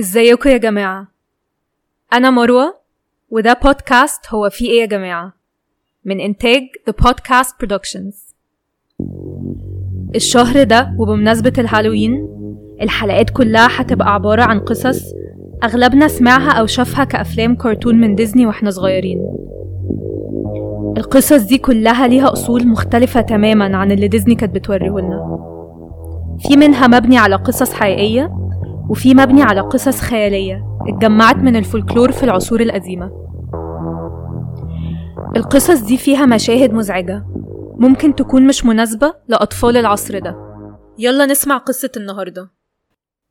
إزيكم يا جماعة؟ أنا مروة وده بودكاست هو في إيه يا جماعة؟ من إنتاج The Podcast Productions. الشهر ده وبمناسبة الهالوين الحلقات كلها هتبقى عبارة عن قصص أغلبنا سمعها أو شافها كأفلام كرتون من ديزني وإحنا صغيرين. القصص دي كلها ليها أصول مختلفة تماما عن اللي ديزني كانت بتوريهولنا. في منها مبني على قصص حقيقية وفي مبني على قصص خيالية اتجمعت من الفولكلور في العصور القديمة. القصص دي فيها مشاهد مزعجة ممكن تكون مش مناسبة لأطفال العصر ده. يلا نسمع قصة النهاردة.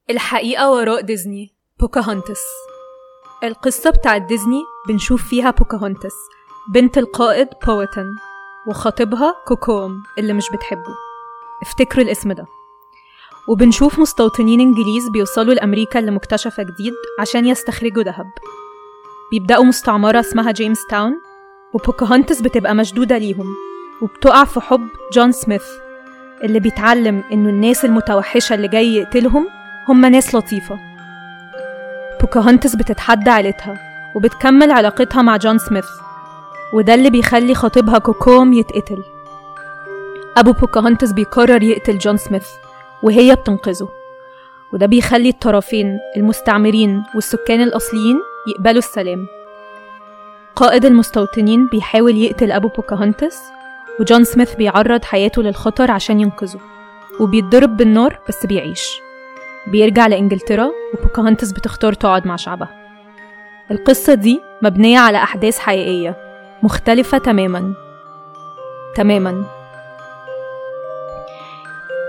الحقيقة وراء ديزني بوكاهونتس. القصة بتاعت ديزني بنشوف فيها بوكاهونتس بنت القائد بويتن وخطيبها كوكوم اللي مش بتحبه. افتكروا الاسم ده. وبنشوف مستوطنين إنجليز بيوصلوا لأمريكا اللي مكتشفه جديد عشان يستخرجوا دهب. بيبدأوا مستعمرة اسمها جيمس تاون وبوكاهونتس بتبقى مشدودة ليهم وبتقع في حب جون سميث اللي بيتعلم إنه الناس المتوحشة اللي جاي يقتلهم هم ناس لطيفة. بوكاهونتس بتتحدى عيلتها وبتكمل علاقتها مع جون سميث وده اللي بيخلي خطيبها كوكوم يتقتل. أبو بوكاهونتس بيقرر يقتل جون سميث. وهي بتنقذه. وده بيخلي الطرفين المستعمرين والسكان الأصليين يقبلوا السلام. قائد المستوطنين بيحاول يقتل أبو بوكاهونتس وجون سميث بيعرض حياته للخطر عشان ينقذه. وبيتضرب بالنار بس بيعيش. بيرجع لإنجلترا وبوكاهونتس بتختار تقعد مع شعبها. القصة دي مبنية على أحداث حقيقية مختلفة تماما. تماما.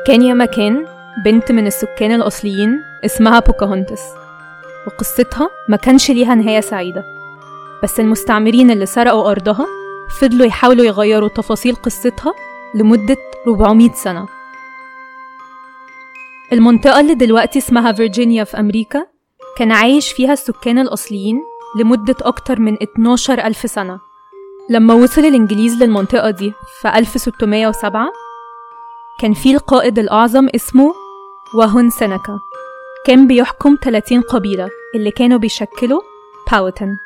كان يا مكان بنت من السكان الأصليين اسمها بوكاهونتس. وقصتها ما كانش ليها نهاية سعيدة. بس المستعمرين اللي سرقوا أرضها فضلوا يحاولوا يغيروا تفاصيل قصتها لمدة 400 سنة. المنطقة اللي دلوقتي اسمها فيرجينيا في أمريكا كان عايش فيها السكان الأصليين لمدة أكتر من 12 ألف سنة. لما وصل الإنجليز للمنطقة دي في 1607 كان في القائد الأعظم اسمه واهون سينيكا كان بيحكم 30 قبيلة اللي كانوا بيشكلوا باوتن.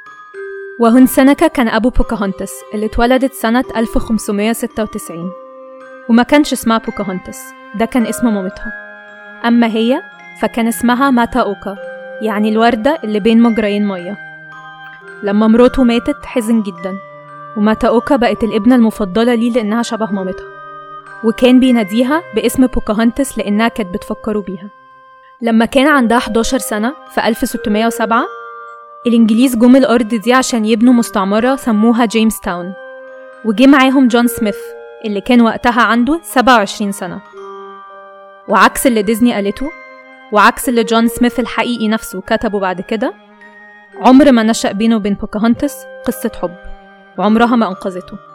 واهون سينيكا كان أبو بوكاهونتس اللي اتولدت سنة 1596 وما كانش اسمها بوكاهونتس ده كان اسم مامتها. أما هي فكان اسمها ماتا أوكا يعني الوردة اللي بين مجريين مية. لما مراته ماتت حزن جدا وماتا أوكا بقت الابنة المفضلة ليه لأنها شبه مامتها. وكان بيناديها باسم بوكاهونتس لأنها كانت بتفكره بيها. لما كان عندها 11 سنة في 1607 الإنجليز جم الأرض دي عشان يبنوا مستعمرة سموها جيمس تاون وجه معاهم جون سميث اللي كان وقتها عنده 27 سنة. وعكس اللي ديزني قالته وعكس اللي جون سميث الحقيقي نفسه كتبه بعد كده عمر ما نشأ بينه وبين بوكاهونتس قصة حب وعمرها ما أنقذته.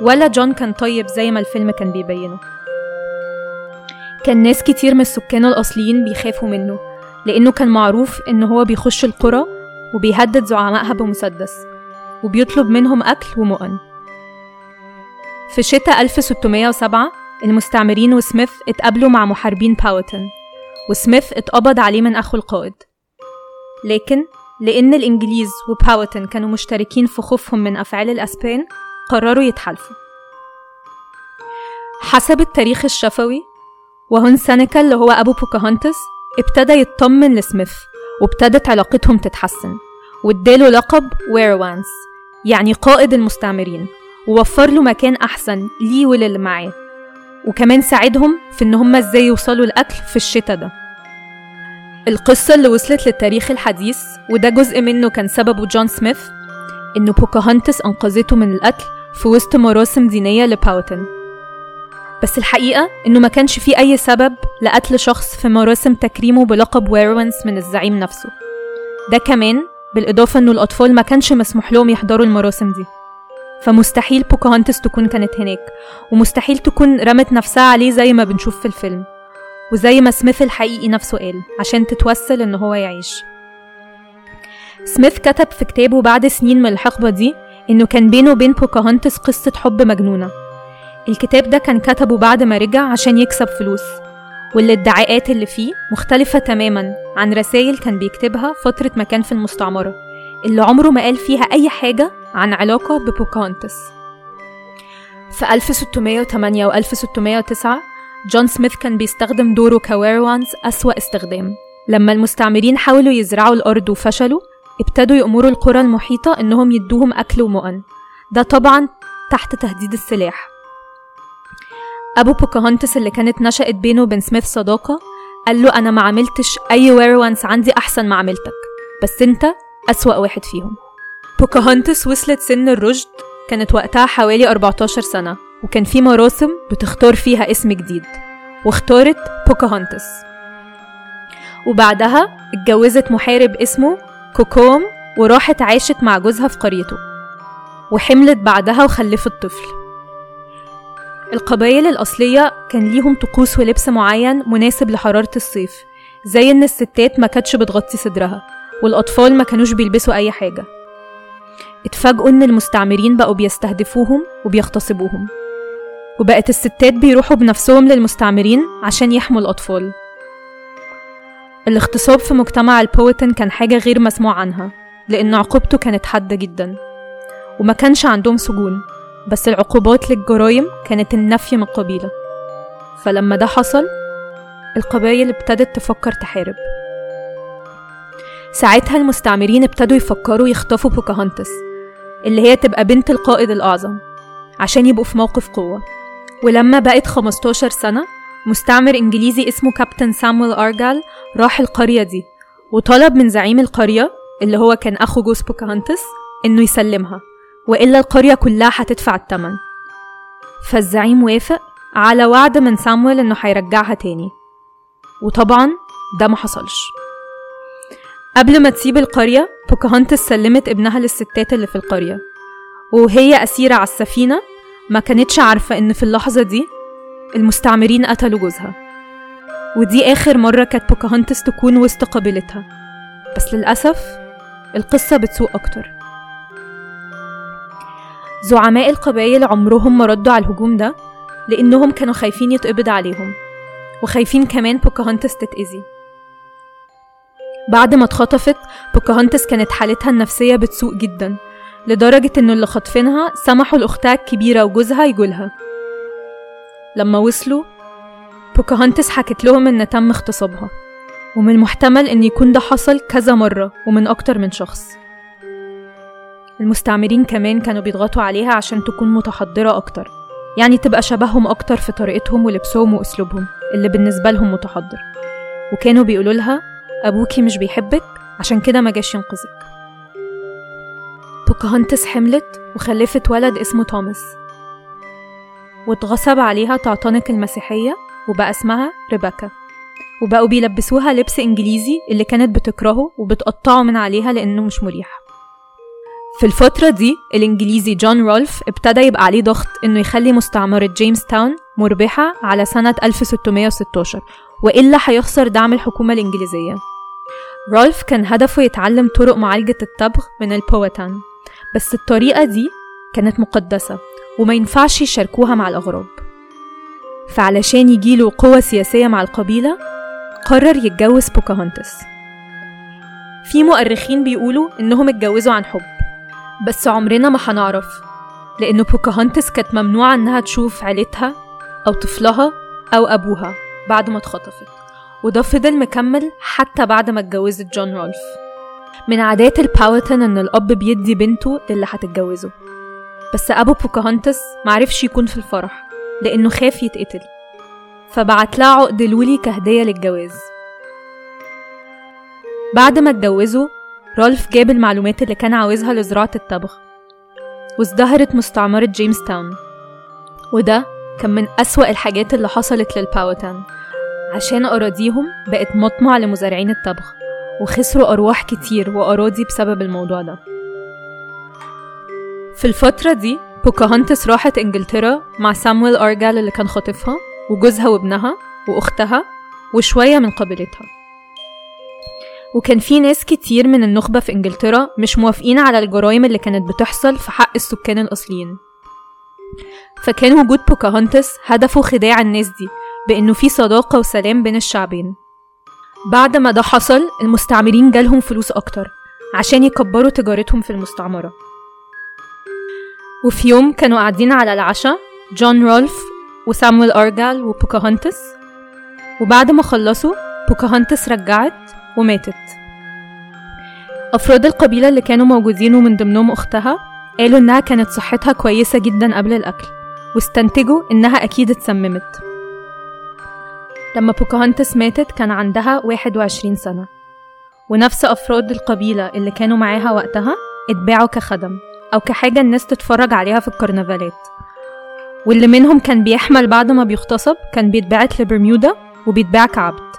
ولا جون كان طيب زي ما الفيلم كان بيبينه. كان ناس كتير من السكان الأصليين بيخافوا منه لأنه كان معروف إن هو بيخش القرى وبيهدد زعمائها بمسدس وبيطلب منهم أكل ومؤن. في شتاء 1607 المستعمرين وسميث اتقابلوا مع محاربين باوتن وسميث اتقبض عليه من أخو القائد. لكن لأن الإنجليز وباوتن كانوا مشتركين في خوفهم من أفعال الأسبان قرروا يتحالفوا. حسب التاريخ الشفوي واهون سينيكا اللي هو أبو بوكاهونتس ابتدى يطمن لسميث وابتدت علاقتهم تتحسن واداله لقب ويروانس يعني قائد المستعمرين ووفر له مكان أحسن ليه وللي معاه. وكمان ساعدهم في إن هما إزاي يوصلوا الأكل في الشتا ده. القصة اللي وصلت للتاريخ الحديث وده جزء منه كان سببه جون سميث إنه بوكاهونتس أنقذته من القتل في وسط مراسم دينية لباوتن. بس الحقيقة إنه ما كانش فيه أي سبب لقتل شخص في مراسم تكريمه بلقب ويروانس من الزعيم نفسه. ده كمان بالإضافة إنه الأطفال ما كانش مسموح لهم يحضروا المراسم دي. فمستحيل بوكاهونتس تكون كانت هناك ومستحيل تكون رمت نفسها عليه زي ما بنشوف في الفيلم وزي ما سميث الحقيقي نفسه قال عشان تتوسل إن هو يعيش. سميث كتب في كتابه بعد سنين من الحقبة دي إنه كان بينه وبين بوكاهونتس قصة حب مجنونة. الكتاب ده كان كتبه بعد ما رجع عشان يكسب فلوس والادعاءات اللي فيه مختلفة تماما عن رسائل كان بيكتبها فترة ما كان في المستعمرة اللي عمره ما قال فيها أي حاجة عن علاقته ببوكاهونتس في 1608 و 1609 جون سميث كان بيستخدم دوره كويروانس أسوأ استخدام. لما المستعمرين حاولوا يزرعوا الأرض وفشلوا ابتدوا يأمروا القرى المحيطة إنهم يدوهم أكل ومؤن. ده طبعا تحت تهديد السلاح. أبو بوكاهونتس اللي كانت نشأت بينه وبين سميث صداقة قال له أنا ما عملتش أي ويروانس عندي أحسن ما عملتك بس أنت أسوأ واحد فيهم. بوكاهونتس وصلت سن الرشد كانت وقتها حوالي 14 سنة وكان في مراسم بتختار فيها اسم جديد واختارت بوكاهونتس. وبعدها اتجوزت محارب اسمه كوكوم وراحت عاشت مع جوزها في قريته وحملت بعدها وخلفت طفل. القبائل الأصلية كان ليهم طقوس ولبس معين مناسب لحرارة الصيف زي إن الستات ما كانتش بتغطي صدرها والأطفال ما كانوش بيلبسوا أي حاجة. اتفاجئوا إن المستعمرين بقوا بيستهدفوهم وبيغتصبوهم وبقت الستات بيروحوا بنفسهم للمستعمرين عشان يحموا الأطفال. الاغتصاب في مجتمع البويتن كان حاجة غير مسموع عنها لأن عقوبته كانت حادة جدا. وما كانش عندهم سجون بس العقوبات للجرائم كانت النفي من القبيلة فلما ده حصل القبائل ابتدت تفكر تحارب. ساعتها المستعمرين ابتدوا يفكروا يخطفوا بوكاهانتس اللي هي تبقى بنت القائد الأعظم عشان يبقوا في موقف قوة. ولما بقت 15 سنة مستعمر إنجليزي اسمه كابتن سامويل أرجال راح القرية دي وطلب من زعيم القرية اللي هو كان أخو جوز بوكاهانتس إنه يسلمها وإلا القرية كلها هتدفع التمن. فالزعيم وافق على وعد من سامويل إنه هيرجعها تاني. وطبعا ده ما حصلش. قبل ما تسيب القرية بوكاهانتس سلمت ابنها للستات اللي في القرية وهي أسيرة على السفينة ما كانتش عارفة إن في اللحظة دي المستعمرين قتلوا جوزها. ودي آخر مرة كانت بوكاهانتس تكون وسط قبيلتها. بس للأسف القصة بتسوء أكتر. زعماء القبايل عمرهم ما ردوا على الهجوم ده لأنهم كانوا خايفين يتقبض عليهم. وخايفين كمان بوكاهانتس تتأذي. بعد ما اتخطفت بوكاهانتس كانت حالتها النفسية بتسوء جدا لدرجة إنه اللي خاطفينها سمحوا لأختها الكبيرة وجوزها يجولها. لما وصلوا بوكاهانتس حكت لهم إن تم اغتصابها ومن المحتمل إن يكون ده حصل كذا مرة ومن أكتر من شخص. المستعمرين كمان كانوا بيضغطوا عليها عشان تكون متحضرة أكتر يعني تبقى شبههم أكتر في طريقتهم ولبسهم وأسلوبهم اللي بالنسبة لهم متحضر. وكانوا بيقولوا لها أبوكي مش بيحبك عشان كده ما جاش ينقذك. بوكاهانتس حملت وخلفت ولد اسمه توماس. واتغصب عليها تعتنق المسيحية وبقى اسمها ريباكا وبقوا بيلبسوها لبس إنجليزي اللي كانت بتكرهه وبتقطعه من عليها لأنه مش مريح. في الفترة دي الإنجليزي جون رولف ابتدى يبقى عليه ضغط إنه يخلي مستعمرة جيمس تاون مربحة على سنة 1616 وإلا هيخسر دعم الحكومة الإنجليزية. رولف كان هدفه يتعلم طرق معالجة التبغ من البوتان بس الطريقة دي كانت مقدسة. وما ينفعش يشاركوها مع الأغراب. فعلشان يجيله قوة سياسية مع القبيلة قرر يتجوز بوكاهونتس. في مؤرخين بيقولوا إنهم اتجوزوا عن حب بس عمرنا ما هنعرف لأن بوكاهونتس كانت ممنوعة إنها تشوف عيلتها أو طفلها أو أبوها بعد ما اتخطفت. وده فضل مكمل حتى بعد ما اتجوزت جون رولف. من عادات الباوتن إن الأب بيدي بنته للي هتتجوزه. بس أبو بوكاهونتس معرفش يكون في الفرح لأنه خاف يتقتل. فبعت لها عقد لولي كهدية للجواز. بعد ما اتجوزوا رولف جاب المعلومات اللي كان عاوزها لزراعة التبغ وازدهرت مستعمرة جيمس تاون وده كان من أسوأ الحاجات اللي حصلت للباوتان. عشان أراضيهم بقت مطمع لمزارعين التبغ وخسروا أرواح كتير وأراضي بسبب الموضوع ده. في الفترة دي بوكاهانتس راحت إنجلترا مع سامويل أرجال اللي كان خاطفها وجوزها وابنها وأختها وشوية من قبيلتها. وكان في ناس كتير من النخبة في إنجلترا مش موافقين على الجرائم اللي كانت بتحصل في حق السكان الأصليين. فكان وجود بوكاهونتس هدفه خداع الناس دي بإنه في صداقة وسلام بين الشعبين. بعد ما ده حصل المستعمرين جالهم فلوس أكتر عشان يكبروا تجارتهم في المستعمرة. وفي يوم كانوا قاعدين على العشاء جون رولف وسامويل أرجال وبوكاهونتس. وبعد ما خلصوا بوكاهونتس رجعت وماتت. أفراد القبيلة اللي كانوا موجودين ومن ضمنهم أختها قالوا إنها كانت صحتها كويسة جدا قبل الأكل واستنتجوا إنها أكيد اتسممت. لما بوكاهونتس ماتت كان عندها 21 سنة. ونفس أفراد القبيلة اللي كانوا معاها وقتها اتباعوا كخدم. أو كحاجة الناس تتفرج عليها في الكرنفالات. واللي منهم كان بيحمل بعد ما بيغتصب كان بيتبعت لبرميودا وبيتباع كعبد.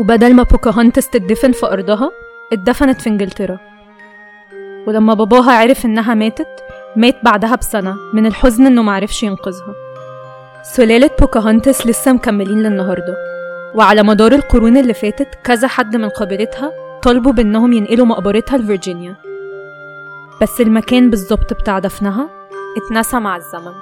وبدل ما بوكاهونتس تدفن في أرضها اتدفنت في إنجلترا. ولما باباها عرف إنها ماتت مات بعدها بسنة من الحزن إنه معرفش ينقذها. سلالة بوكاهونتس لسه مكملين للنهاردة. وعلى مدار القرون اللي فاتت كذا حد من قبيلتها طالبوا بإنهم ينقلوا مقبرتها لفرجينيا بس المكان بالظبط بتاع دفنها؟ اتنسى مع الزمن.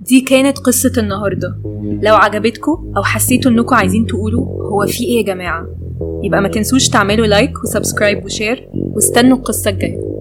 دي كانت قصة النهاردة. لو عجبتكم أو حسيتوا إنكم عايزين تقولوا هو في إيه يا جماعة يبقى ما تنسوش تعملوا like و subscribe و share واستنوا القصة الجاية.